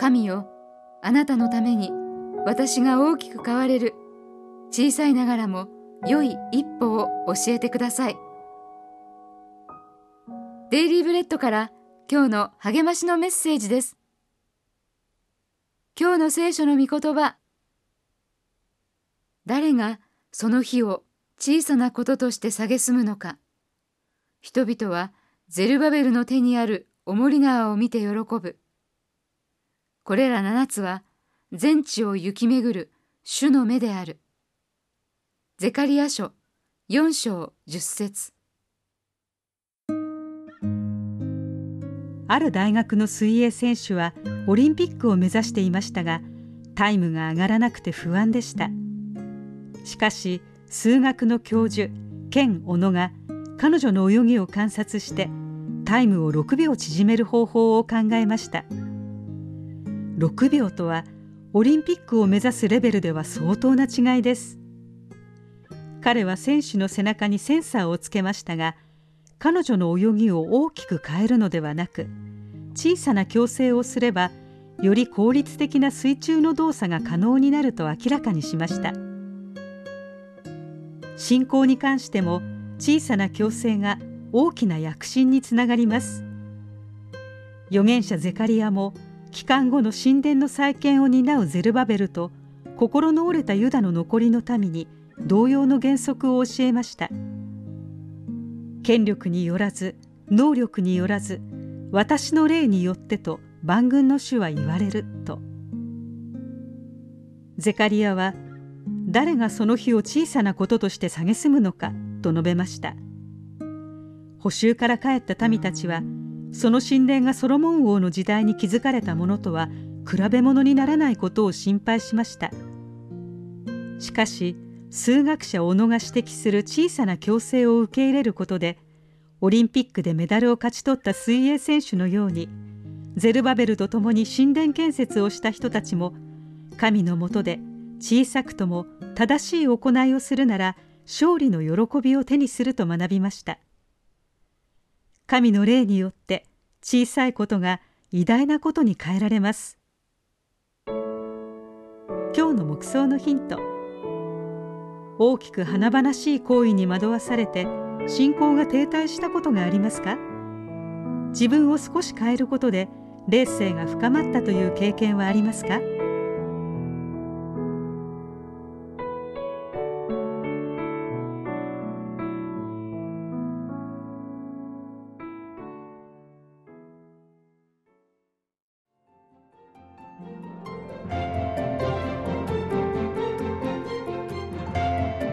神よあなたのために私が大きく変われる。小さいながらも良い一歩を教えてください。デイリーブレッドから今日の励ましのメッセージです。今日の聖書の御言葉。誰がその日を小さなこととして蔑むのか。人々はゼルバベルの手にあるおもり川を見て喜ぶ。これら七つは全地を行き巡る主の目である。ゼカリア書4章10節。ある大学の水泳選手はオリンピックを目指していましたがタイムが上がらなくて不安でした。しかし数学の教授ケン・オノが彼女の泳ぎを観察してタイムを6秒縮める方法を考えました。6秒とはオリンピックを目指すレベルでは相当な違いです。彼は選手の背中にセンサーをつけましたが彼女の泳ぎを大きく変えるのではなく小さな矯正をすればより効率的な水中の動作が可能になると明らかにしました。信仰に関しても小さな矯正が大きな躍進につながります。預言者ゼカリアも帰還後の神殿の再建を担うゼルバベルと心の折れたユダの残りの民に同様の原則を教えました。権力によらず能力によらず私の霊によってと万軍の主は言われると。ゼカリアは誰がその日を小さなこととして蔑むのかと述べました。補修から帰った民たちはその神殿がソロモン王の時代に築かれたものとは比べ物にならないことを心配しました。しかし数学者小野が指摘する小さな強制を受け入れることでオリンピックでメダルを勝ち取った水泳選手のようにゼルバベルと共に神殿建設をした人たちも神のもとで小さくとも正しい行いをするなら勝利の喜びを手にすると学びました。神の霊によって小さいことが偉大なことに変えられます。今日の目想のヒント。大きく華々しい行為に惑わされて信仰が停滞したことがありますか？自分を少し変えることで霊性が深まったという経験はありますか？